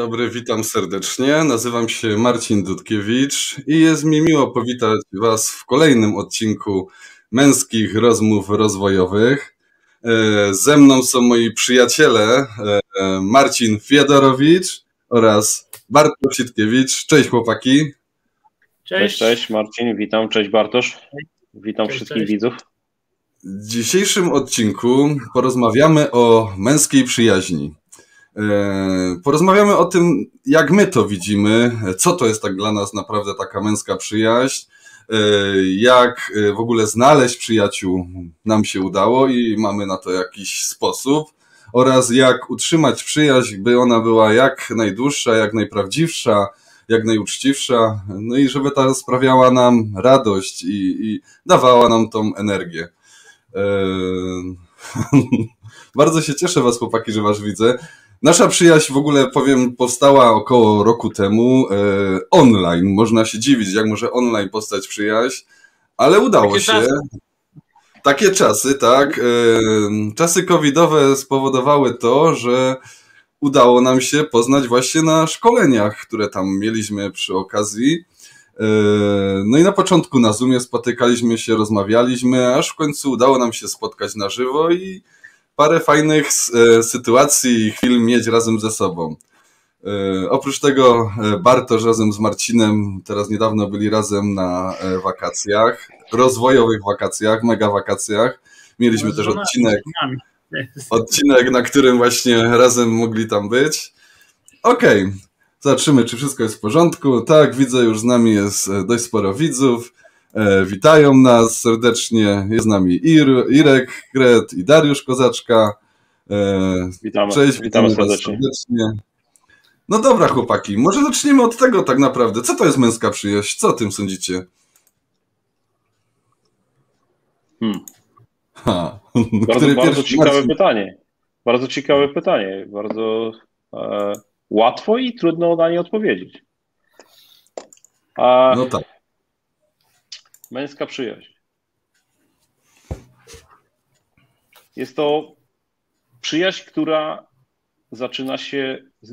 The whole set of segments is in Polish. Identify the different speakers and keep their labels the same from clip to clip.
Speaker 1: Dobry, witam serdecznie. Nazywam się Marcin Dudkiewicz i jest mi miło powitać Was w kolejnym odcinku Męskich Rozmów Rozwojowych. E, ze mną są moi przyjaciele e, Marcin Fiedorowicz oraz Bartosz Sitkiewicz. Cześć chłopaki.
Speaker 2: Cześć. cześć, cześć Marcin, witam. Cześć Bartosz. Witam cześć, wszystkich cześć. widzów.
Speaker 1: W dzisiejszym odcinku porozmawiamy o męskiej przyjaźni. E, porozmawiamy o tym, jak my to widzimy, co to jest tak dla nas naprawdę taka męska przyjaźń, e, jak e, w ogóle znaleźć przyjaciół nam się udało i mamy na to jakiś sposób, oraz jak utrzymać przyjaźń, by ona była jak najdłuższa, jak najprawdziwsza, jak najuczciwsza, no i żeby ta sprawiała nam radość i, i dawała nam tą energię. Bardzo się cieszę Was, chłopaki, że Was widzę. Nasza przyjaźń w ogóle, powiem, powstała około roku temu e, online. Można się dziwić, jak może online postać przyjaźń, ale udało Takie się. Czasy. Takie czasy, tak. E, czasy covidowe spowodowały to, że udało nam się poznać właśnie na szkoleniach, które tam mieliśmy przy okazji. E, no i na początku na Zoomie spotykaliśmy się, rozmawialiśmy, aż w końcu udało nam się spotkać na żywo i parę fajnych e, sytuacji i chwil mieć razem ze sobą. E, oprócz tego e, Bartosz razem z Marcinem teraz niedawno byli razem na wakacjach, rozwojowych wakacjach, mega wakacjach. Mieliśmy też odcinek, odcinek, na którym właśnie razem mogli tam być. Okej, okay. zobaczymy, czy wszystko jest w porządku. Tak, widzę, już z nami jest dość sporo widzów. E, witają nas serdecznie. Jest z nami Ir, Irek Gret i Dariusz Kozaczka.
Speaker 2: E, witamy, Cześć, witamy, witamy serdecznie. serdecznie.
Speaker 1: No dobra, chłopaki, może zaczniemy od tego tak naprawdę. Co to jest męska przyjaźń? Co o tym sądzicie?
Speaker 2: Hmm. Ha. Bardzo, bardzo ciekawe pytanie. Bardzo ciekawe pytanie. Bardzo e, łatwo i trudno na nie odpowiedzieć.
Speaker 1: A, no tak.
Speaker 2: Męska przyjaźń. Jest to przyjaźń, która zaczyna się z,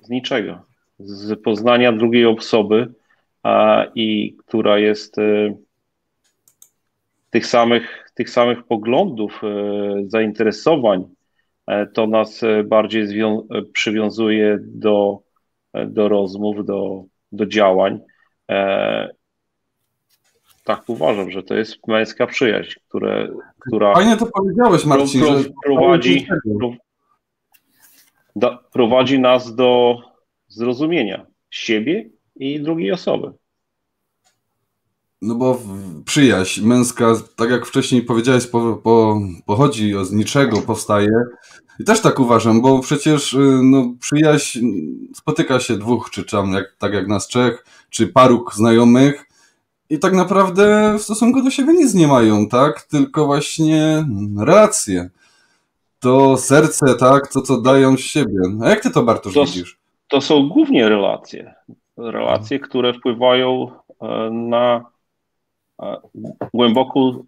Speaker 2: z niczego, z poznania drugiej osoby a, i która jest e, tych samych, tych samych poglądów, e, zainteresowań, e, to nas bardziej przywiązuje do, do rozmów, do, do działań tak uważam, że to jest męska przyjaźń, które, która.
Speaker 1: Fajnie to powiedziałeś, Marcin. Pro,
Speaker 2: prowadzi, pro, prowadzi nas do zrozumienia siebie i drugiej osoby.
Speaker 1: No bo przyjaźń męska, tak jak wcześniej powiedziałeś, po, po, pochodzi z niczego, powstaje. I też tak uważam, bo przecież y, no, przyjaźń spotyka się dwóch, czy tam, jak, tak jak nas trzech, czy paru znajomych, i tak naprawdę w stosunku do siebie nic nie mają, tak? Tylko właśnie relacje. To serce, tak? To, co dają z siebie. A jak ty to, Bartosz, to, widzisz?
Speaker 2: To są głównie relacje. Relacje, które wpływają e, na e, głęboką,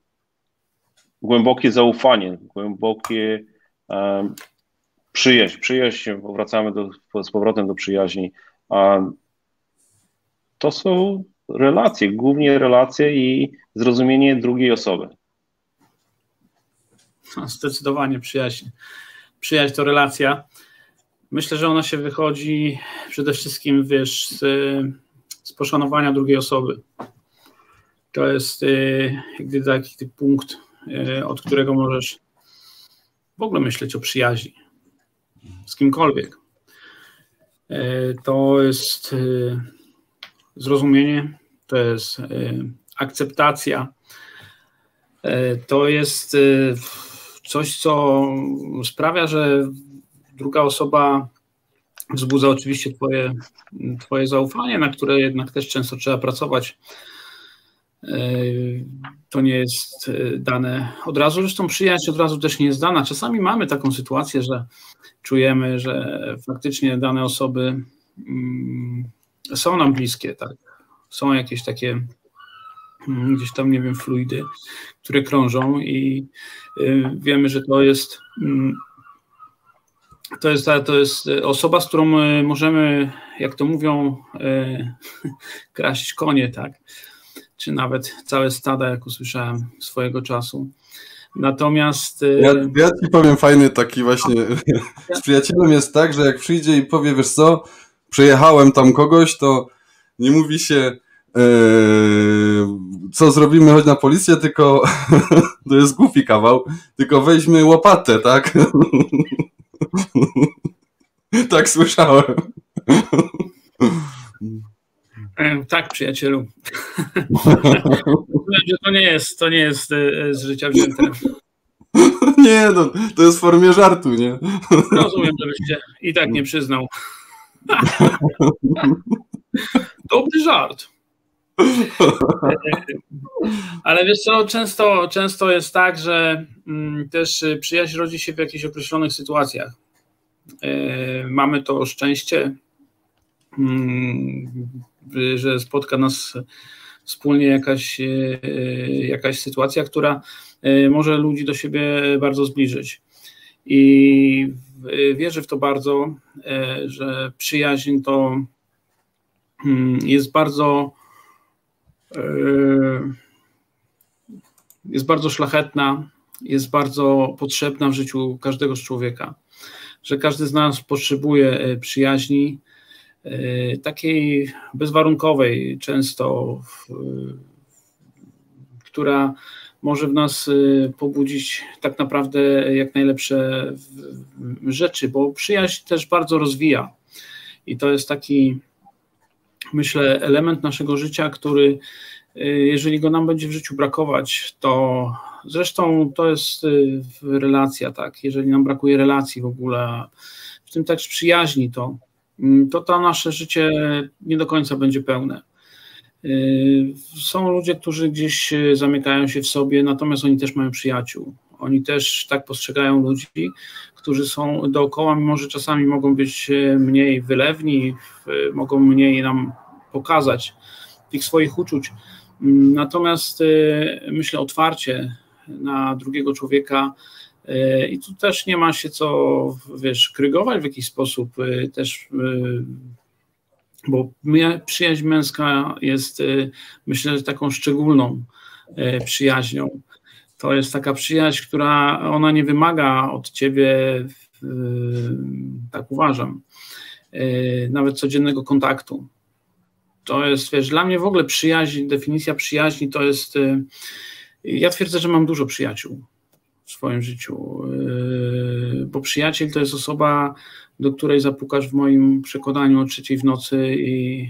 Speaker 2: głębokie zaufanie, głębokie um, przyjaźń. Przyjaźń, wracamy do, z powrotem do przyjaźni. Um, to są relacje, głównie relacje i zrozumienie drugiej osoby.
Speaker 3: No, zdecydowanie przyjaźń. Przyjaźń to relacja. Myślę, że ona się wychodzi przede wszystkim, wiesz, z, z poszanowania drugiej osoby. To jest y, gdy taki punkt, y, od którego możesz w ogóle myśleć o przyjaźni z kimkolwiek. Y, to jest zrozumienie, to jest y, akceptacja, y, to jest y, coś, co sprawia, że druga osoba wzbudza oczywiście twoje, twoje zaufanie, na które jednak też często trzeba pracować. To nie jest dane od razu, zresztą przyjaźń od razu też nie jest dana. Czasami mamy taką sytuację, że czujemy, że faktycznie dane osoby mm, są nam bliskie, tak są jakieś takie mm, gdzieś tam, nie wiem, fluidy, które krążą i y, wiemy, że to jest mm, to jest, to jest osoba, z którą możemy, jak to mówią, kraść konie, tak? Czy nawet całe stada, jak usłyszałem swojego czasu. Natomiast.
Speaker 1: Ja, ja ci powiem fajny taki właśnie. Z przyjacielem jest tak, że jak przyjdzie i powie, wiesz co, przejechałem tam kogoś, to nie mówi się. Co zrobimy, chodź na policję, tylko to jest głupi kawał, tylko weźmy łopatę, tak? tak słyszałem.
Speaker 3: Tak, przyjacielu. że to nie jest, to nie jest e, z życia wzięte.
Speaker 1: Nie, no, to jest w formie żartu, nie?
Speaker 3: Rozumiem, żebyś się i tak nie przyznał. Dobry żart. Ale wiesz co, często, często jest tak, że mm, też przyjaźń rodzi się w jakichś określonych sytuacjach. E, mamy to szczęście, mm, że spotka nas wspólnie jakaś, e, jakaś sytuacja, która może ludzi do siebie bardzo zbliżyć. I wierzę w to bardzo, że przyjaźń to mm, jest bardzo jest bardzo szlachetna, jest bardzo potrzebna w życiu każdego z człowieka. Że każdy z nas potrzebuje przyjaźni, E, takiej bezwarunkowej, często, która może w nas e, pobudzić tak naprawdę jak najlepsze rzeczy, bo przyjaźń też bardzo rozwija. I to jest taki, myślę, element naszego życia, który, e, jeżeli go nam będzie w życiu brakować, to zresztą to jest relacja, tak. Jeżeli nam brakuje relacji w ogóle, w tym też przyjaźni, to Mm, to to nasze życie nie do końca będzie pełne. Y, są ludzie, którzy gdzieś y, zamykają się w sobie, natomiast oni też mają przyjaciół. Oni też tak postrzegają ludzi, którzy są dookoła, mimo że czasami mogą być y, mniej wylewni, mogą mniej nam pokazać tych swoich uczuć. Mm, natomiast myślę otwarcie na drugiego człowieka E, I tu też nie ma się co, wiesz, krygować w jakiś sposób e, też, bo przyjaźń męska jest, myślę, że taką szczególną przyjaźnią. To jest taka przyjaźń, która ona nie wymaga od ciebie, tak uważam, nawet codziennego kontaktu. To jest, wiesz, dla mnie w ogóle przyjaźń, definicja przyjaźni to jest. Ja twierdzę, że mam dużo przyjaciół w swoim życiu. Yy, bo przyjaciel to jest osoba, do której zapukasz w moim przekonaniu o trzeciej w nocy i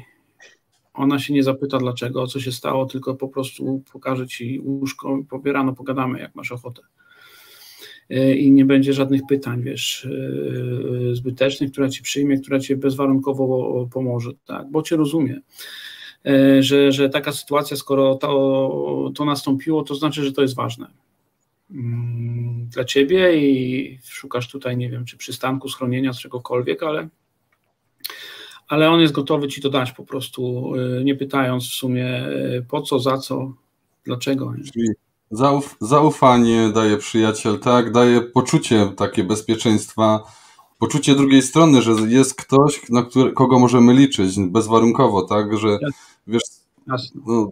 Speaker 3: ona się nie zapyta dlaczego, co się stało, tylko po prostu pokaże ci łóżko i powie rano pogadamy, jak masz ochotę. Yy, I nie będzie żadnych pytań, wiesz, yy, zbytecznych, która ci przyjmie, która ci bezwarunkowo pomoże, tak, bo cię rozumie. Że, że taka sytuacja, skoro to, to nastąpiło, to znaczy, że to jest ważne Mm, dla ciebie i szukasz tutaj, nie wiem, czy przystanku, schronienia, czegokolwiek, ale, ale on jest gotowy ci to dać po prostu, nie pytając w sumie po co, za co, dlaczego. Czyli
Speaker 1: zauf zaufanie daje przyjaciel, tak, daje poczucie takie bezpieczeństwa, poczucie drugiej strony, że jest ktoś, na który, kogo możemy liczyć bezwarunkowo, tak, że wiesz, no,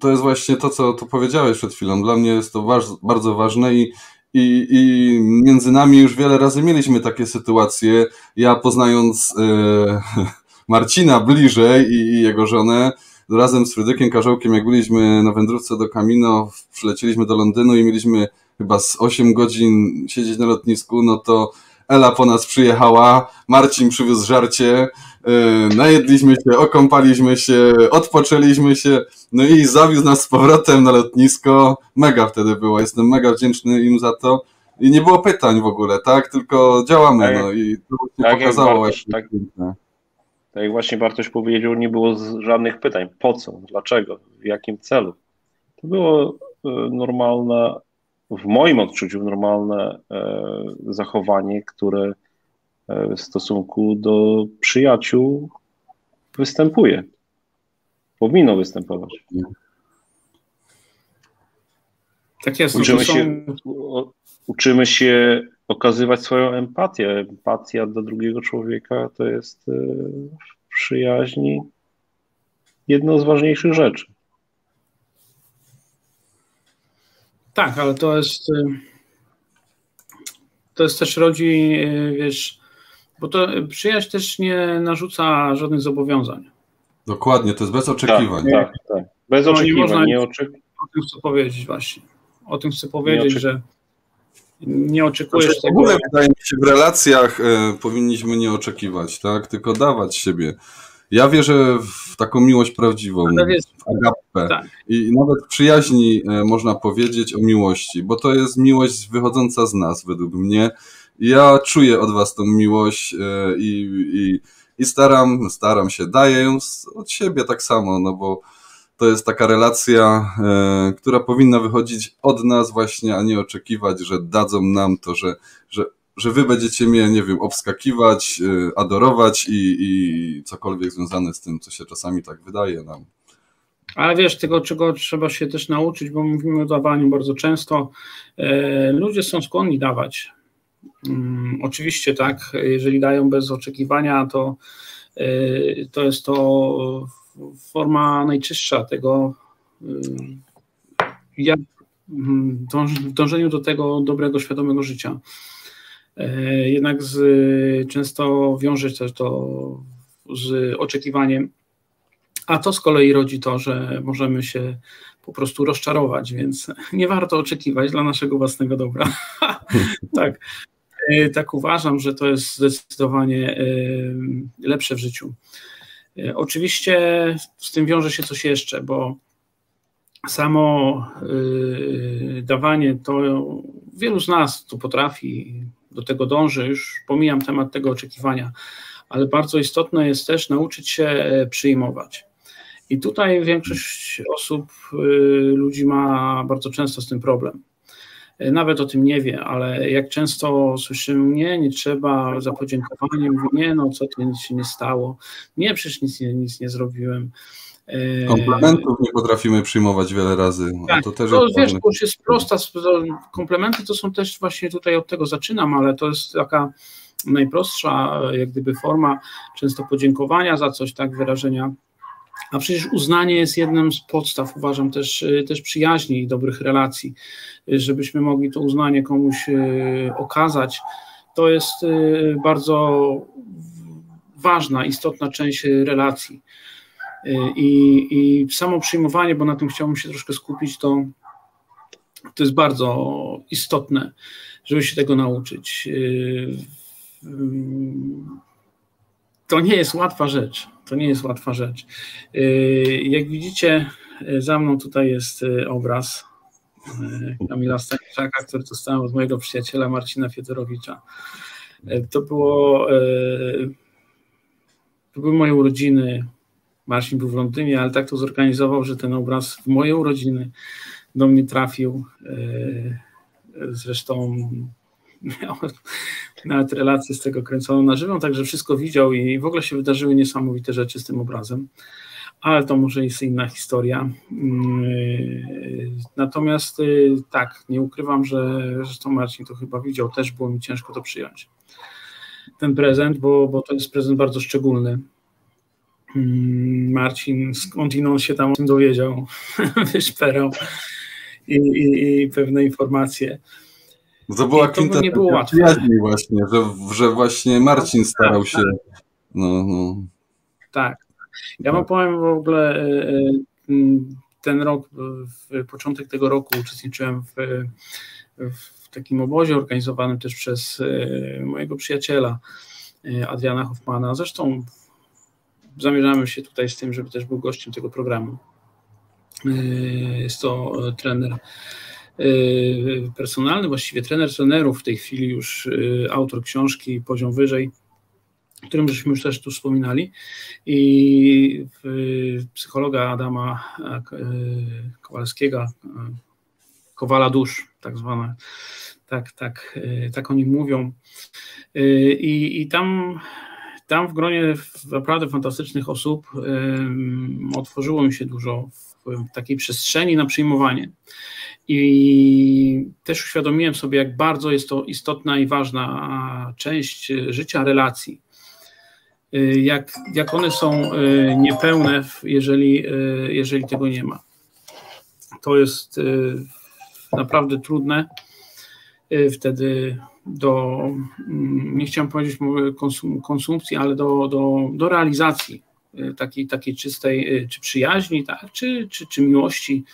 Speaker 1: to jest właśnie to, co tu powiedziałeś przed chwilą. Dla mnie jest to bardzo ważne i, i, i między nami już wiele razy mieliśmy takie sytuacje. Ja poznając e, Marcina bliżej i, i, jego żonę, razem z Frydykiem Karzełkiem, jak byliśmy na wędrówce do Kamino, przylecieliśmy do Londynu i mieliśmy chyba z 8 godzin siedzieć na lotnisku, no to Ela po nas przyjechała, Marcin przywiózł żarcie, yy, najedliśmy się, okąpaliśmy się, odpoczęliśmy się, no i zawiózł nas z powrotem na lotnisko. Mega wtedy było, jestem mega wdzięczny im za to. I nie było pytań w ogóle, tak? Tylko działamy, tak, no i to tak pokazało.
Speaker 2: Jak tak, tak jak właśnie Bartoś powiedział, nie było żadnych pytań. Po co? Dlaczego? W jakim celu? To było e, normalne w moim odczuciu normalne e, zachowanie, które e, w stosunku do przyjaciół występuje. Powinno występować.
Speaker 3: Tak jest.
Speaker 2: No uczymy, są... się, uczymy się okazywać swoją empatię. Empatia do drugiego człowieka to jest w przyjaźni jedną z ważniejszych rzeczy.
Speaker 3: Tak, ale to jest to jest też rodzi, wiesz, bo to przyjaźń też nie narzuca żadnych zobowiązań.
Speaker 1: Dokładnie, to jest bez oczekiwań.
Speaker 2: Tak, tak. tak. Bez no, oczekiwań. Nie można nie oczek...
Speaker 3: O tym chcę powiedzieć właśnie. O tym chcę powiedzieć, że nie oczekujesz
Speaker 1: znaczy,
Speaker 3: tego.
Speaker 1: W ogóle wydaje mi się, w relacjach e, powinniśmy nie oczekiwać, tak? Tylko dawać siebie. Ja wierzę w taką miłość prawdziwą, w agapę. Tak. I nawet w przyjaźni e, można powiedzieć o miłości, bo to jest miłość wychodząca z nas, według mnie. Ja czuję od was tą miłość e, i, i, i staram, staram się, daję ją od siebie tak samo, no bo to jest taka relacja, e, która powinna wychodzić od nas właśnie, a nie oczekiwać, że dadzą nam to, że, że, że wy będziecie mnie, nie wiem, obskakiwać, e, adorować i, i cokolwiek związane z tym, co się czasami tak wydaje nam.
Speaker 3: Ale wiesz, tego, czego trzeba się też nauczyć, bo mówimy o dawaniu bardzo często. E, ludzie są skłonni dawać. Mm, oczywiście, tak, jeżeli dają bez oczekiwania, to, to jest to forma najczystsza tego, y, jak w dążeniu do tego dobrego, świadomego życia. E, jednak z, często wiąże się to z oczekiwaniem, a to z kolei rodzi to, że możemy się po prostu rozczarować, więc nie warto oczekiwać dla naszego własnego dobra. tak, e, tak uważam, że to jest zdecydowanie e, lepsze w życiu. E, oczywiście z tym wiąże się coś jeszcze, bo samo e, dawanie to wielu z nas tu potrafi, do tego dąży, już pomijam temat tego oczekiwania, ale bardzo istotne jest też nauczyć się e, przyjmować. I tutaj większość osób, ludzi ma bardzo często z tym problem. Nawet o tym nie wie, ale jak często słyszymy, nie, nie trzeba za podziękowaniem, mówię, nie, no co tu nic się nie stało, nie, przecież nic, nic nie zrobiłem.
Speaker 1: E, Komplementów nie potrafimy przyjmować wiele razy.
Speaker 3: Tak, to też to, wiesz, to już jest prosta. Komplementy to są też właśnie tutaj od tego zaczynam, ale to jest taka najprostsza, jak gdyby forma często podziękowania za coś, tak, wyrażenia a przecież uznanie jest jednym z podstaw, uważam, też, y, też przyjaźni i dobrych relacji. Y, żebyśmy mogli to uznanie komuś y, okazać, to jest bardzo ważna, istotna część relacji. I, i samo przyjmowanie, bo na tym chciałbym się troszkę skupić, to, to jest bardzo istotne, żeby się tego nauczyć. To nie jest łatwa rzecz to nie jest łatwa rzecz. Y, jak widzicie, y, za mną tutaj jest y, obraz Kamila Stańczaka, który dostałem od mojego przyjaciela Marcina Fiedorowicza. To było to były moje urodziny. Marcin był w Londynie, ale tak to zorganizował, że ten obraz w moje urodziny do mnie trafił. Zresztą miał nawet relację z tego kręconą na żywo, także wszystko widział i w ogóle się wydarzyły niesamowite rzeczy z tym obrazem. Ale to może jest inna historia. Mm, natomiast y, tak, nie ukrywam, że zresztą Marcin to chyba widział, też było mi ciężko to przyjąć. Ten prezent, bo, bo to jest prezent bardzo szczególny. Mm, Marcin skądinąd się tam o tym dowiedział, wyszperał i, i, i pewne informacje.
Speaker 1: No to była kwinta nie było łatwe. właśnie, że, że właśnie Marcin tak, starał tak, się. Tak. No, no.
Speaker 3: Tak. Ja wam powiem w ogóle e, e, ten rok, w początek tego roku uczestniczyłem w, w takim obozie organizowanym też przez e, mojego przyjaciela Adriana Hoffmana. Zresztą zamierzamy się tutaj z tym, żeby też był gościem tego programu. Jest to trener Y, personalny, właściwie trener trenerów, w tej chwili już y, autor książki Poziom Wyżej, o którym żeśmy już też tu wspominali, i psychologa Adama y, Kowalskiego, Kowala Dusz, tak zwane, tak, tak, tak oni mówią. I, i tam, tam w gronie naprawdę fantastycznych osób otworzyło mi się dużo takiej przestrzeni na przyjmowanie. I też uświadomiłem sobie, jak bardzo jest to istotna i ważna część życia relacji. Jak, jak one są niepełne, jeżeli, jeżeli tego nie ma. To jest naprawdę trudne. Wtedy do, mm, nie chciałem powiedzieć konsum, konsumpcji, ale do, do, do realizacji y, takiej, takiej czystej, y, czy przyjaźni, tak, czy, czy, czy miłości.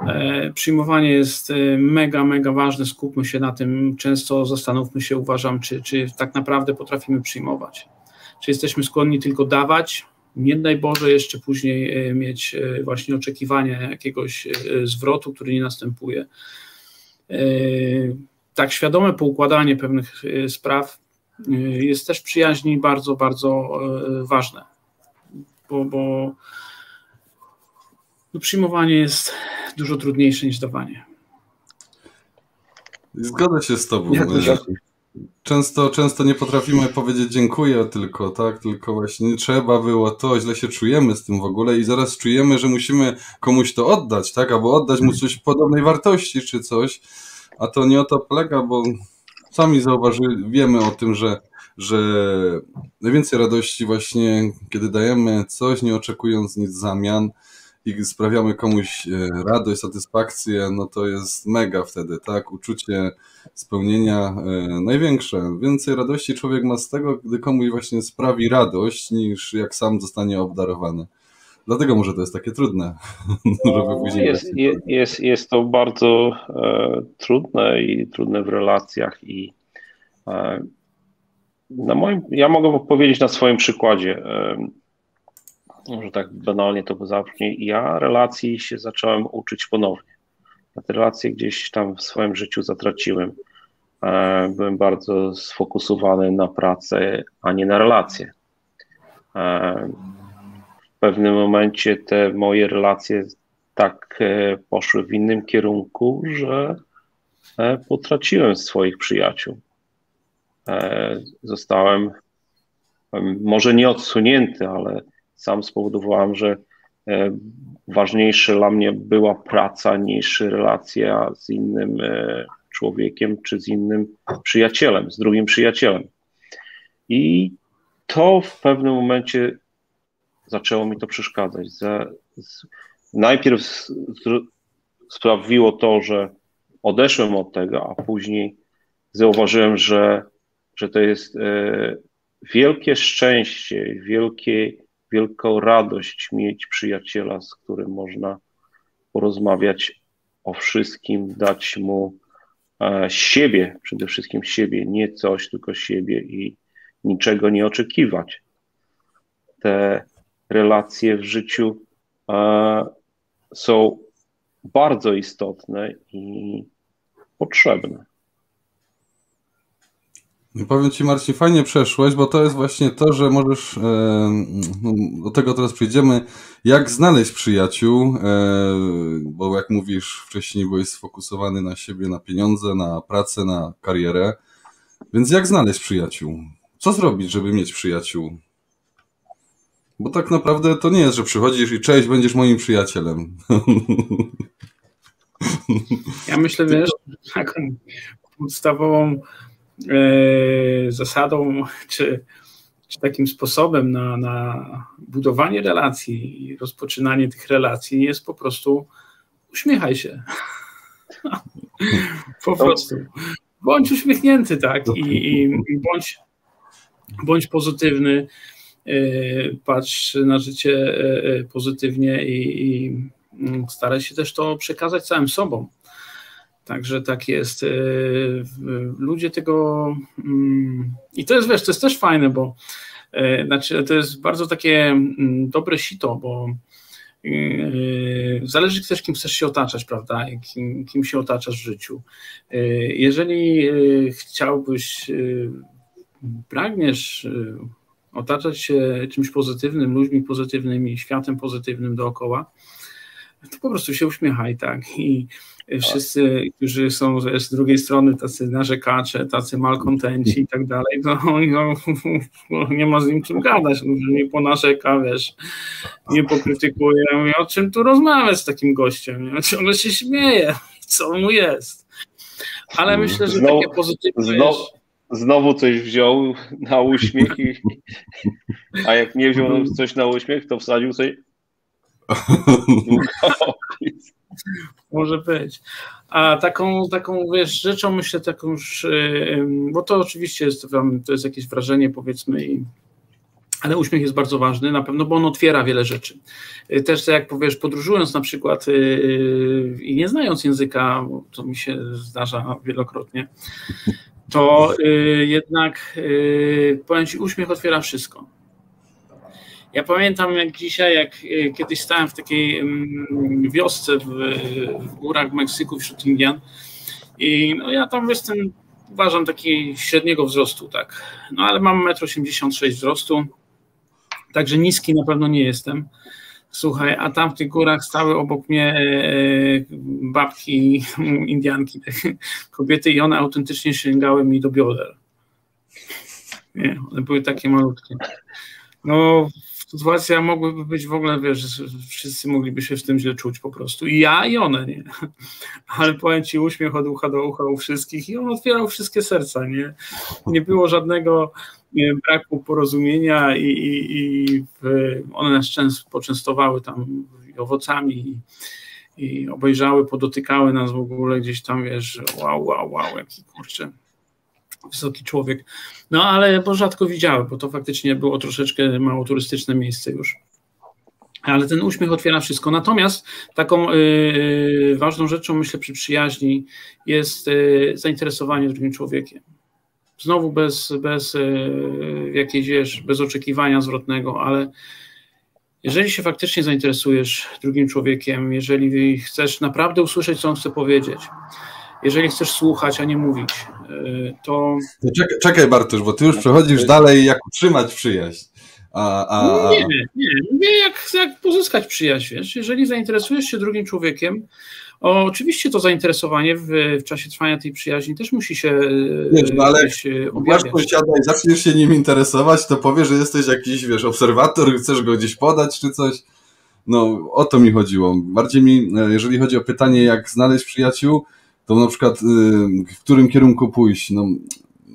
Speaker 3: E, przyjmowanie jest y, mega, mega ważne. Skupmy się na tym. Często zastanówmy się, uważam, czy, czy tak naprawdę potrafimy przyjmować. Czy jesteśmy skłonni tylko dawać, nie daj Boże jeszcze później mieć właśnie oczekiwania jakiegoś zwrotu, który nie następuje tak świadome poukładanie pewnych y, spraw y, jest też przyjaźni bardzo, bardzo y, ważne, bo, bo no, przyjmowanie jest dużo trudniejsze niż dawanie.
Speaker 1: Zgodzę się z Tobą. Często, często nie potrafimy powiedzieć dziękuję tylko, tak? Tylko właśnie trzeba było to, źle się czujemy z tym w ogóle i zaraz czujemy, że musimy komuś to oddać, tak? Albo oddać mu coś podobnej wartości czy coś. A to nie o to polega, bo sami zauważyli, wiemy o tym, że, że najwięcej radości właśnie, kiedy dajemy coś, nie oczekując nic w zamian i sprawiamy komuś e, radość, satysfakcję, no to jest mega wtedy, tak? Uczucie spełnienia e, największe. Więcej radości człowiek ma z tego, gdy komuś właśnie sprawi radość, niż jak sam zostanie obdarowany. Dlatego może to jest takie trudne,
Speaker 2: żeby później... Jest, jest, jest to bardzo e, trudne i trudne w relacjach i e, na moim, ja mogę powiedzieć na swoim przykładzie, może tak banalnie to zabrzmi, ja relacji się zacząłem uczyć ponownie. Ja te relacje gdzieś tam w swoim życiu zatraciłem. E, byłem bardzo sfokusowany na pracę, a nie na relacje. E, w pewnym momencie te moje relacje tak e, poszły w innym kierunku, że potraciłem swoich przyjaciół. E, zostałem może nie odsunięty, ale sam spowodowałem, że ważniejsze dla mnie była praca niż relacja z innym człowiekiem czy z innym przyjacielem, z drugim przyjacielem. I to w pewnym momencie zaczęło mi to przeszkadzać. Najpierw sprawiło to, że odeszłem od tego, a później zauważyłem, że, że to jest e, wielkie szczęście, wielkie, wielką radość mieć przyjaciela, z którym można porozmawiać o wszystkim, dać mu e, siebie, przede wszystkim siebie, nie coś, tylko siebie i niczego nie oczekiwać. Te relacje w życiu e, są bardzo istotne i potrzebne.
Speaker 1: Powiem Ci Marcin, fajnie przeszłeś, bo to jest właśnie to, że możesz, e, no, do tego teraz przejdziemy, jak znaleźć przyjaciół, e, bo jak mówisz, wcześniej byłeś sfokusowany na siebie, na pieniądze, na pracę, na karierę, więc jak znaleźć przyjaciół? Co zrobić, żeby mieć przyjaciół? Bo tak naprawdę to nie jest, że przychodzisz i cześć, będziesz moim przyjacielem.
Speaker 3: Ja myślę, wiesz, taką podstawową zasadą, czy, czy takim sposobem na, na budowanie relacji i rozpoczynanie tych relacji jest po prostu uśmiechaj się. po prostu. Bądź uśmiechnięty, tak? I, i, bądź, bądź pozytywny Y, patrz na życie y, pozytywnie i, i mm, staraj się też to przekazać całym sobą. Także tak jest. Ludzie tego. Mm, I to jest, wiesz, to jest też fajne, bo znaczy, to jest bardzo takie mm, dobre sito, bo zależy też, kim chcesz się otaczać, prawda? Kim, kim się otaczasz w życiu. Jeżeli chciałbyś, pragniesz otaczać się czymś pozytywnym, ludźmi pozytywnymi, światem pozytywnym dookoła, to po prostu się uśmiechaj, tak. I wszyscy, którzy są z drugiej strony tacy narzekacze, tacy malkontenci i tak dalej, to no, nie ma z nim czym gadać, nie ponarzeka, wiesz, nie pokrytykuje, o czym tu rozmawiać z takim gościem, nie? ciągle się śmieje, co mu jest. Ale myślę, że znowu, takie pozytywne...
Speaker 2: Znowu, znowu coś wziął na uśmiech, i, a jak nie wziął coś na uśmiech, to wsadził coś
Speaker 3: Może być. A taką, taką wiesz, rzeczą myślę taką już, bo to oczywiście jest, to jest jakieś wrażenie powiedzmy i ale uśmiech jest bardzo ważny na pewno, bo on otwiera wiele rzeczy. Też jak powiesz, podróżując na przykład y, y, i nie znając języka, to mi się zdarza wielokrotnie, to y, jednak powiem Ci, uśmiech otwiera wszystko. Ja pamiętam jak dzisiaj, jak e, kiedyś stałem w takiej mm, wiosce w, w górach Meksyku wśród Indian i no ja tam jestem, uważam, taki średniego wzrostu, tak. No ale mam 1,86 m wzrostu, także niski na pewno nie jestem. Słuchaj, a tam w tych górach stały obok mnie e, babki, Indianki, kobiety i one autentycznie sięgały mi do bioder. Nie, one były takie malutkie. No, sytuacja mogłaby być w ogóle, wiesz, wszyscy mogliby się w tym źle czuć po prostu. I ja, i one, nie? Ale powiem ci, uśmiech od ucha do ucha u wszystkich i on otwierał wszystkie serca, nie? Nie było żadnego nie, braku porozumienia i, i, i one nas często poczęstowały tam owocami i, i obejrzały, podotykały nas w ogóle gdzieś tam, wiesz, wow, wow, wow, jaki kurczę wysoki człowiek. No ale bo rzadko widziałem, bo to faktycznie było troszeczkę mało turystyczne miejsce już. Ale ten uśmiech otwiera wszystko. Natomiast taką y, ważną rzeczą, myślę, przy przyjaźni jest y, zainteresowanie drugim człowiekiem. Znowu bez, bez y, jakiejś, wiesz, bez oczekiwania zwrotnego, ale jeżeli się faktycznie zainteresujesz drugim człowiekiem, jeżeli chcesz naprawdę usłyszeć, co on chce powiedzieć, jeżeli chcesz słuchać, a nie mówić, to.
Speaker 1: Czekaj, czekaj Bartusz, bo ty już przechodzisz dalej, jak utrzymać przyjaźń. A,
Speaker 3: a... Nie, nie, nie jak, jak pozyskać przyjaźń, wiesz, jeżeli zainteresujesz się drugim człowiekiem, o, oczywiście to zainteresowanie w, w, czasie trwania tej przyjaźni też musi się
Speaker 1: wiesz, no ale masz posiada i zaczniesz się nim interesować, to powiesz, że jesteś jakiś, wiesz, obserwator, chcesz go gdzieś podać czy coś. No, o to mi chodziło. Bardziej mi, e, jeżeli chodzi o pytanie, jak znaleźć przyjaciół, to na przykład y, w którym kierunku pójść. No,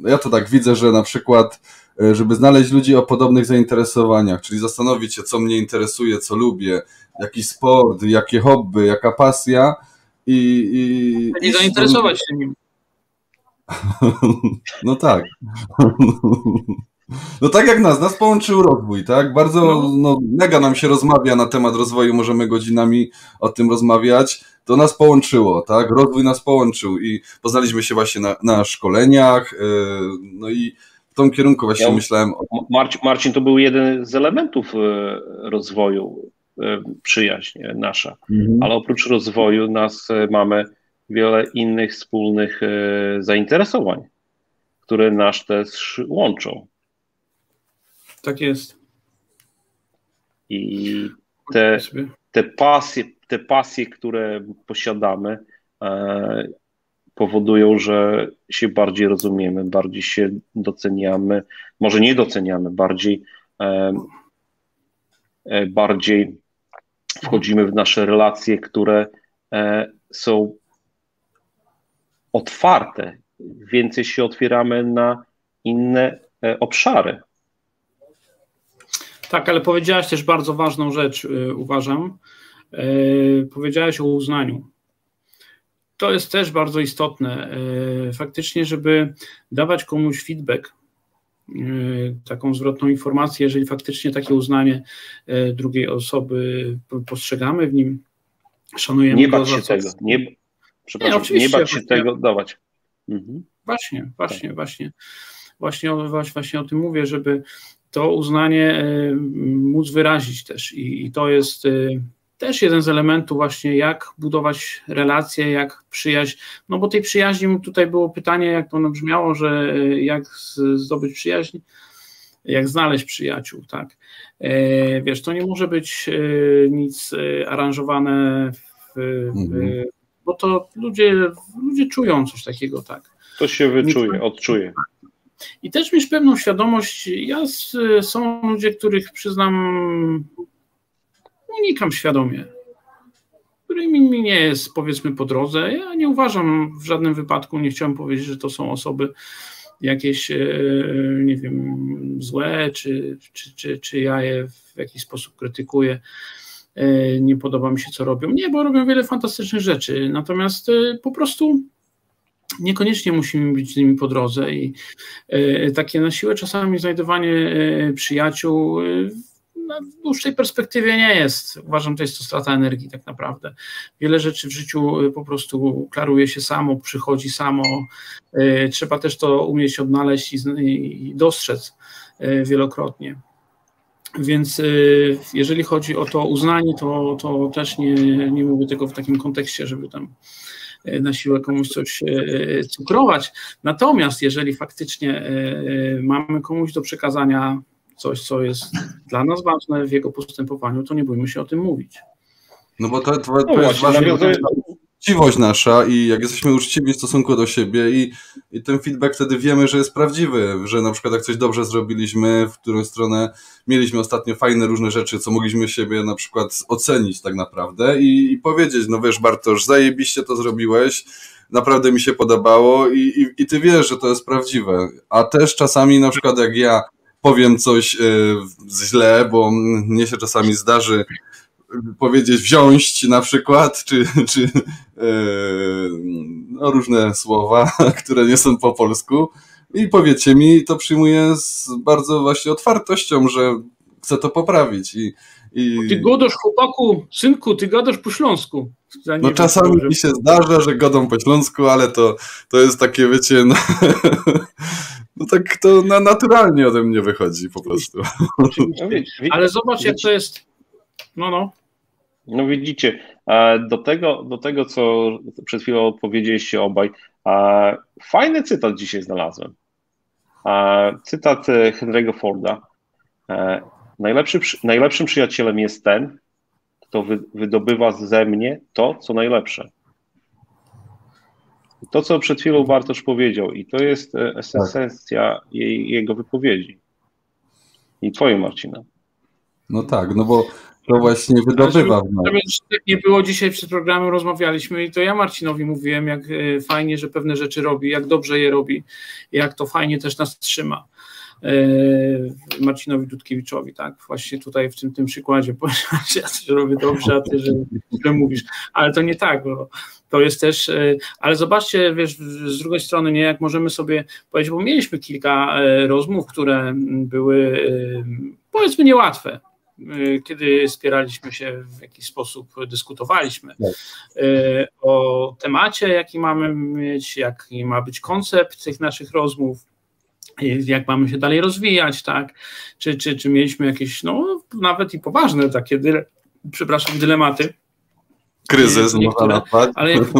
Speaker 1: ja to tak widzę, że na przykład, y, żeby znaleźć ludzi o podobnych zainteresowaniach, czyli zastanowić się, co mnie interesuje, co lubię, jaki sport, jakie hobby, jaka pasja i.
Speaker 3: i nie zainteresować się nim.
Speaker 1: no tak. No tak jak nas, nas połączył rozwój, tak? Bardzo, no. no, mega nam się rozmawia na temat rozwoju, możemy godzinami o tym rozmawiać. To nas połączyło, tak? Rozwój nas połączył i poznaliśmy się właśnie na, na szkoleniach, yy, no i w tym kierunku właśnie ja, myślałem.
Speaker 2: O... Marcin, Marcin to był jeden z elementów yy, rozwoju, yy, przyjaźń nasza, mhm. ale oprócz rozwoju nas mamy wiele innych wspólnych zainteresowań, które nas też łączą.
Speaker 3: Tak jest.
Speaker 2: I te, te, pasje, te pasje, które posiadamy, e, powodują, że się bardziej rozumiemy, bardziej się doceniamy, może nie doceniamy, bardziej, e, e, bardziej wchodzimy w nasze relacje, które są otwarte, więcej się otwieramy na inne obszary.
Speaker 3: Tak, ale powiedziałaś też bardzo ważną rzecz, y, uważam. Y, powiedziałaś o uznaniu. To jest też bardzo istotne. Y, faktycznie, żeby dawać komuś feedback, taką zwrotną informację, jeżeli faktycznie takie uznanie drugiej osoby postrzegamy w nim, szanujemy
Speaker 2: nie bać się tego, nie, przepraszam, nie, nie bać się tego dawać.
Speaker 3: Mhm. Właśnie, właśnie, tak. właśnie. Właśnie, właśnie o tym mówię, żeby to uznanie e, móc wyrazić też. I, i to jest e, też jeden z elementów właśnie, jak budować relacje, jak przyjaźń, no bo tej przyjaźni tutaj było pytanie, jak to ono brzmiało, że e, jak zdobyć przyjaźń, jak znaleźć przyjaciół, tak. Wiesz, to nie może być nic aranżowane w, w, mhm. bo to ludzie, ludzie czują coś takiego, tak.
Speaker 2: To się wyczuje, odczuje.
Speaker 3: I też mieć pewną świadomość, ja z, są ludzie, których przyznam, unikam świadomie, którymi mi nie jest powiedzmy po drodze. Ja nie uważam w żadnym wypadku, nie chciałem powiedzieć, że to są osoby jakieś, e, nie wiem, złe, czy, czy, czy, czy ja je w jakiś sposób krytykuję. E, nie podoba mi się, co robią. Nie, bo robią wiele fantastycznych rzeczy. Natomiast e, po prostu niekoniecznie musimy być z nimi po drodze i takie na siłę czasami znajdowanie przyjaciół w dłuższej perspektywie nie jest. Uważam, że jest to strata energii tak naprawdę. Wiele rzeczy w życiu y, po prostu klaruje się samo, przychodzi samo. Y, trzeba też to umieć odnaleźć i dostrzec y, wielokrotnie. Więc jeżeli chodzi o to uznanie, to, to też nie, nie mówię tego w takim kontekście, żeby tam na siłę komuś coś cukrować. Natomiast jeżeli faktycznie mamy komuś do przekazania coś, co jest dla nas ważne w jego postępowaniu, to nie bójmy się o tym mówić.
Speaker 1: No bo to, to, to no jest ważne, uczciwość nasza i jak jesteśmy uczciwi w stosunku do siebie i, i ten feedback wtedy wiemy, że jest prawdziwy, że na przykład jak coś dobrze zrobiliśmy, w którą stronę mieliśmy ostatnio fajne różne rzeczy, co mogliśmy siebie na przykład ocenić tak naprawdę i, i powiedzieć, no wiesz Bartosz, zajebiście to zrobiłeś, naprawdę mi się podobało i, i, i ty wiesz, że to jest prawdziwe. A też czasami na przykład jak ja powiem coś e, źle, bo mnie się czasami zdarzy powiedzieć wziąć na przykład, czy, czy e, no, różne słowa, które nie są po polsku. I powiecie mi, to przyjmuję z bardzo właśnie otwartością, że chcę to poprawić. I, i...
Speaker 3: Ty godasz chłopaku, synku, ty gadasz po śląsku.
Speaker 1: No czasami mi się zdarza, że godą po śląsku, ale to, to jest takie, wiecie, no, no tak to na, naturalnie ode mnie wychodzi po prostu.
Speaker 3: Ale zobacz, jak to jest. No, no.
Speaker 2: No widzicie, do tego, do tego co przed chwilą powiedzieliście obaj, fajny cytat dzisiaj znalazłem. Cytat e, Henry'ego Forda. E, Najlepszy, najlepszym przyjacielem jest ten, kto wy, wydobywa ze mnie to, co najlepsze. To, co przed chwilą Bartosz powiedział, i to jest e, esencja tak. jej, jego wypowiedzi. I twoje, Marcina.
Speaker 1: No tak, no bo to właśnie wydobywa.
Speaker 3: Żeby tak nie było dzisiaj przed programem, rozmawialiśmy i to ja Marcinowi mówiłem, jak e, fajnie, że pewne rzeczy robi, jak dobrze je robi, jak to fajnie też nas trzyma. E, Marcinowi Dudkiewiczowi, tak, właśnie tutaj w tym, tym przykładzie, powiedziałeś, ja coś robię dobrze, a ty, że, że mówisz, ale to nie tak, bo to jest też, e, ale zobaczcie, wiesz, z drugiej strony, nie, jak możemy sobie powiedzieć, bo mieliśmy kilka e, rozmów, które były, powiedzmy, niełatwe, kiedy spieraliśmy się w jakiś sposób, dyskutowaliśmy tak. o temacie, jaki mamy mieć, jaki ma być koncept tych naszych rozmów, jak mamy się dalej rozwijać, tak? Czy, czy, czy mieliśmy jakieś, no nawet i poważne takie, dyle, przepraszam, dylematy.
Speaker 1: Kryzys,
Speaker 3: niektóre, ale jak,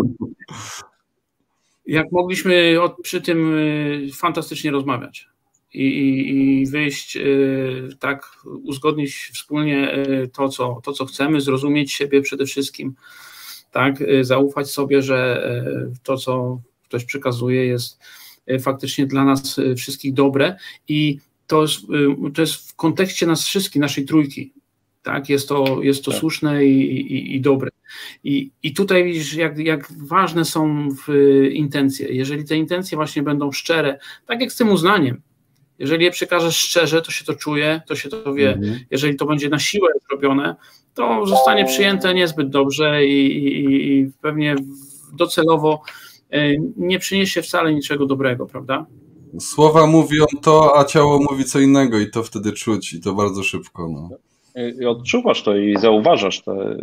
Speaker 3: jak mogliśmy od, przy tym y, fantastycznie rozmawiać i, i, i wyjść, y, tak, uzgodnić wspólnie y, to co, to, co chcemy, zrozumieć siebie przede wszystkim, tak, zaufać sobie, że to, co ktoś przekazuje, jest faktycznie dla nas e, wszystkich dobre i to jest, e, to jest w kontekście nas wszystkich, naszej trójki. Tak, jest to, jest to tak. słuszne i, i, i, dobre. I, I tutaj widzisz, jak, jak ważne są intencje. Jeżeli te intencje właśnie będą szczere, tak jak z tym uznaniem, jeżeli je przekażesz szczerze, to się to czuje, to się to wie. Mhm. Jeżeli to będzie na siłę zrobione, to zostanie przyjęte niezbyt dobrze i, i, i pewnie docelowo E, nie przyniesie wcale niczego dobrego, prawda?
Speaker 1: Słowa mówią to, a ciało mówi co innego i to wtedy czuć i to bardzo szybko. No.
Speaker 2: I odczuwasz to i zauważasz tę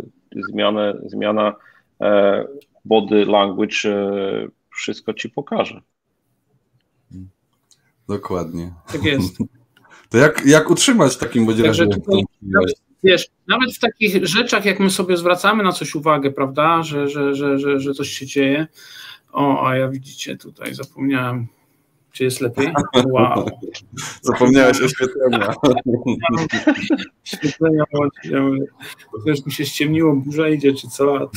Speaker 2: zmianę, zmiana e, body language, e, wszystko ci pokaże.
Speaker 1: Dokładnie.
Speaker 3: Tak jest.
Speaker 1: To jak, jak utrzymać takim body
Speaker 3: Wiesz, nawet w takich rzeczach, jak my sobie zwracamy na coś uwagę, prawda, że, że, że, że, że coś się dzieje, o, a ja widzicie tutaj, zapomniałem. Czy jest lepiej? Wow.
Speaker 1: Zapomniałeś oświetlenia.
Speaker 3: Świetlenia, wiesz, mi się ściemniło, burza idzie, czy co?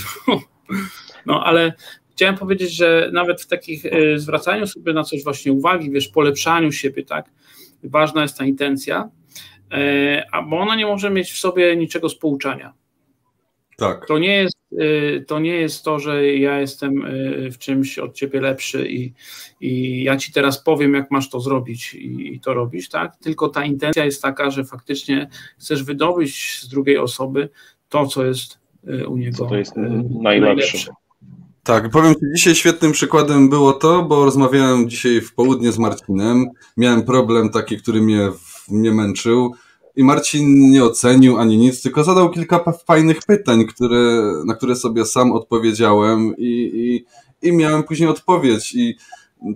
Speaker 3: No ale chciałem powiedzieć, że nawet w takich y, zwracaniu sobie na coś właśnie uwagi, wiesz, polepszaniu siebie, tak, ważna jest ta intencja, a bo ona nie może mieć w sobie niczego z pouczania.
Speaker 1: Tak.
Speaker 3: To nie, jest, y, to nie jest to, że ja jestem y, w czymś od ciebie lepszy i, i ja ci teraz powiem, jak masz to zrobić i, i to robić, tak? Tylko ta intencja jest taka, że faktycznie chcesz wydobyć z drugiej osoby to, co jest u niego.
Speaker 2: Co to jest najlepsze. najlepsze.
Speaker 1: Tak, powiem Ci, dzisiaj świetnym przykładem było to, bo rozmawiałem dzisiaj w południe z Marcinem. Miałem problem taki, który mnie, mnie męczył. I Marcin nie ocenił ani nic, tylko zadał kilka fajnych pytań, które, na które sobie sam odpowiedziałem i, i, i miałem później odpowiedź. I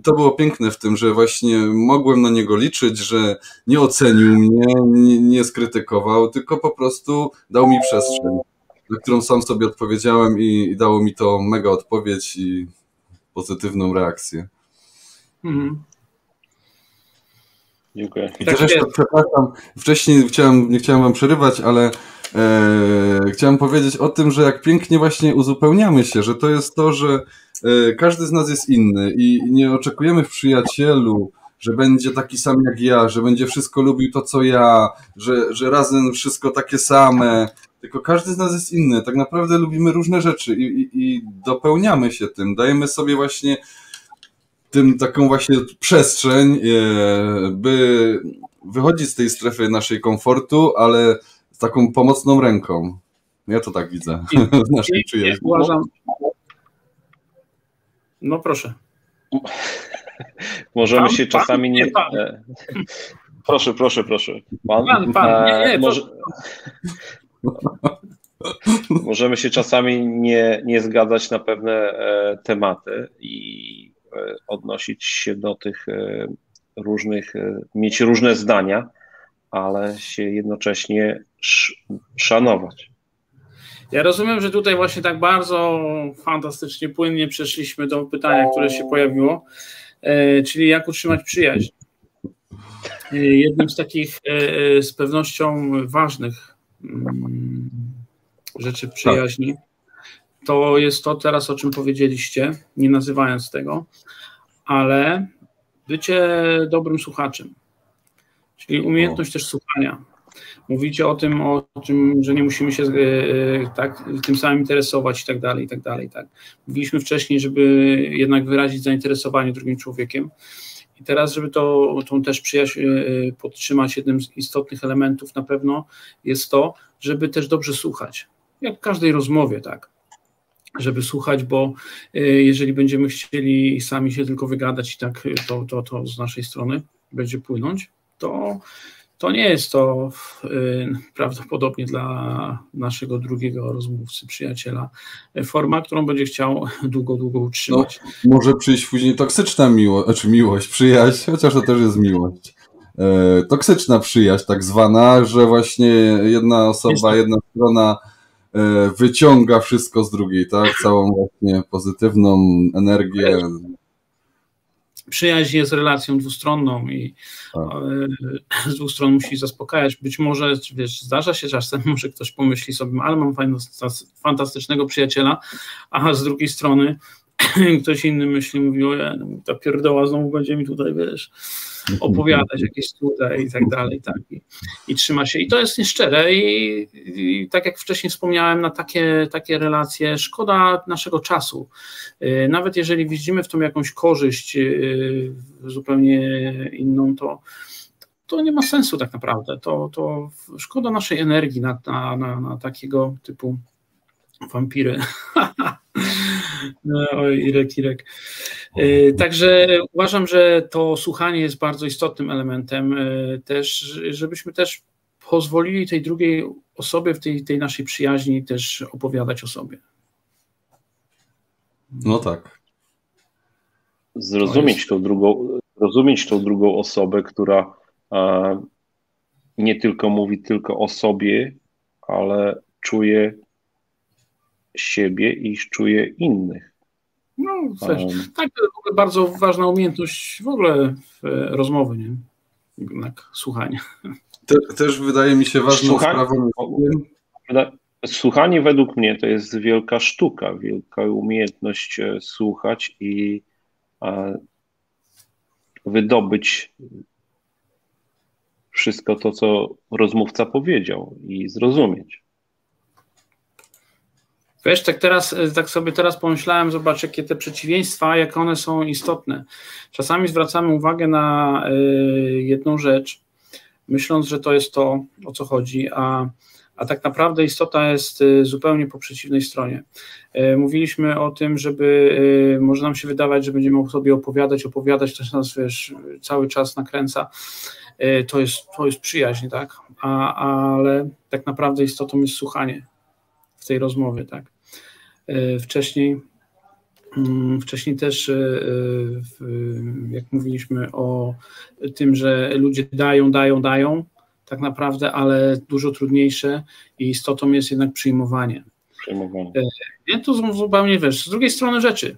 Speaker 1: to było piękne w tym, że właśnie mogłem na niego liczyć, że nie ocenił mnie, nie, nie skrytykował, tylko po prostu dał mi przestrzeń na którą sam sobie odpowiedziałem i, i dało mi to mega odpowiedź i pozytywną reakcję. Mhm.
Speaker 2: Dziękuję.
Speaker 1: I też jeszcze, przepraszam, wcześniej chciałem, nie chciałem wam przerywać, ale e, chciałem powiedzieć o tym, że jak pięknie właśnie uzupełniamy się, że to jest to, że e, każdy z nas jest inny i nie oczekujemy w przyjacielu, że będzie taki sam jak ja, że będzie wszystko lubił to, co ja, że, że razem wszystko takie same, tylko każdy z nas jest inny. Tak naprawdę lubimy różne rzeczy i, i, i dopełniamy się tym. Dajemy sobie właśnie tym taką właśnie przestrzeń, e, by wychodzić z tej strefy naszej komfortu, ale z taką pomocną ręką. Ja to tak widzę w naszej przyjaźni. Uważam.
Speaker 3: No proszę.
Speaker 2: Możemy pan, się czasami nie. nie e, proszę, proszę, proszę.
Speaker 3: Pan, pan, pan. Nie, nie,
Speaker 2: e, może... Możemy się czasami nie, nie zgadzać na pewne e, tematy i odnosić się do tych e, różnych, mieć różne zdania, ale się jednocześnie szanować.
Speaker 3: Ja rozumiem, że tutaj właśnie tak bardzo fantastycznie, płynnie przeszliśmy do pytania, które się pojawiło, czyli jak utrzymać przyjaźń. Jednym z takich z pewnością ważnych Mm, rzeczy przyjaźni, to jest to teraz, o czym powiedzieliście, nie nazywając tego, ale bycie dobrym słuchaczem, czyli umiejętność też słuchania. Mówicie o tym, o czym, że nie musimy się e, tak, tym samym interesować i tak dalej, i tak dalej. Tak. Mówiliśmy wcześniej, żeby jednak wyrazić zainteresowanie drugim człowiekiem. I teraz, żeby to, tą też przyjaźń e, podtrzymać, jednym z istotnych elementów na pewno jest to, żeby też dobrze słuchać. Jak w każdej rozmowie, tak. Żeby słuchać, bo e, jeżeli będziemy chcieli sami się tylko wygadać i tak to, to, to z naszej strony będzie płynąć, to to nie jest to y, prawdopodobnie dla naszego drugiego rozmówcy, przyjaciela, forma, którą będzie chciał długo, długo utrzymać.
Speaker 1: No, może przyjść później toksyczna miłość, znaczy miłość, przyjaźń, chociaż to też jest miłość. E, toksyczna przyjaźń, tak zwana, że właśnie jedna osoba, jedna strona wyciąga wszystko z drugiej, tak? Całą właśnie pozytywną energię,
Speaker 3: przyjaźń jest relacją dwustronną i tak. E, z dwóch stron musi zaspokajać. Być może, wiesz, zdarza się czasem, może ktoś pomyśli sobie, ale mam fantastycznego przyjaciela, a z drugiej strony ktoś inny myśli, mówi, o ja, ta pierdoła znowu będzie mi tutaj, wiesz, opowiadać jakieś cuda i tak dalej, tak, i, i trzyma się. I to jest nieszczere i, i tak jak wcześniej wspomniałem, na takie, takie relacje szkoda naszego czasu. Y, nawet jeżeli widzimy w tym jakąś korzyść y, zupełnie inną, to to nie ma sensu tak naprawdę. To, to szkoda naszej energii na, na, na, na takiego typu wampiry. No, oj, Irek, Irek. E, także uważam, że to słuchanie jest bardzo istotnym elementem e, też, żebyśmy też pozwolili tej drugiej osobie w tej, tej naszej przyjaźni też opowiadać o sobie.
Speaker 1: No tak.
Speaker 2: Zrozumieć tą drugą, zrozumieć tą drugą osobę, która nie tylko mówi tylko o sobie, ale czuje siebie i czuje innych.
Speaker 3: No, też. Um, tak, to jest bardzo ważna umiejętność w ogóle w rozmowy, nie? Jednak słuchania.
Speaker 1: Te, też wydaje mi się ważną Słuchanie, sprawą.
Speaker 2: słuchanie według mnie to jest wielka sztuka, wielka umiejętność e, słuchać i wydobyć wszystko to, co rozmówca powiedział i zrozumieć.
Speaker 3: Wiesz, tak teraz, tak sobie teraz pomyślałem, zobacz, jakie te przeciwieństwa, jak one są istotne. Czasami zwracamy uwagę na y, jedną rzecz, myśląc, że to jest to, o co chodzi, a, a tak naprawdę istota jest y, zupełnie po przeciwnej stronie. Y, mówiliśmy o tym, żeby, może nam się wydawać, że będziemy sobie opowiadać, opowiadać, to nas, wiesz, cały czas nakręca. To jest, to jest przyjaźń, tak? A, ale tak naprawdę istotą jest słuchanie w tej rozmowie, tak? E, wcześniej, mm, wcześniej też, e, e, jak mówiliśmy o tym, że ludzie dają, dają, dają, tak naprawdę, ale dużo trudniejsze i istotą jest jednak przyjmowanie.
Speaker 2: Przyjmowanie.
Speaker 3: Nie, to zupełnie wiesz, z drugiej strony rzeczy.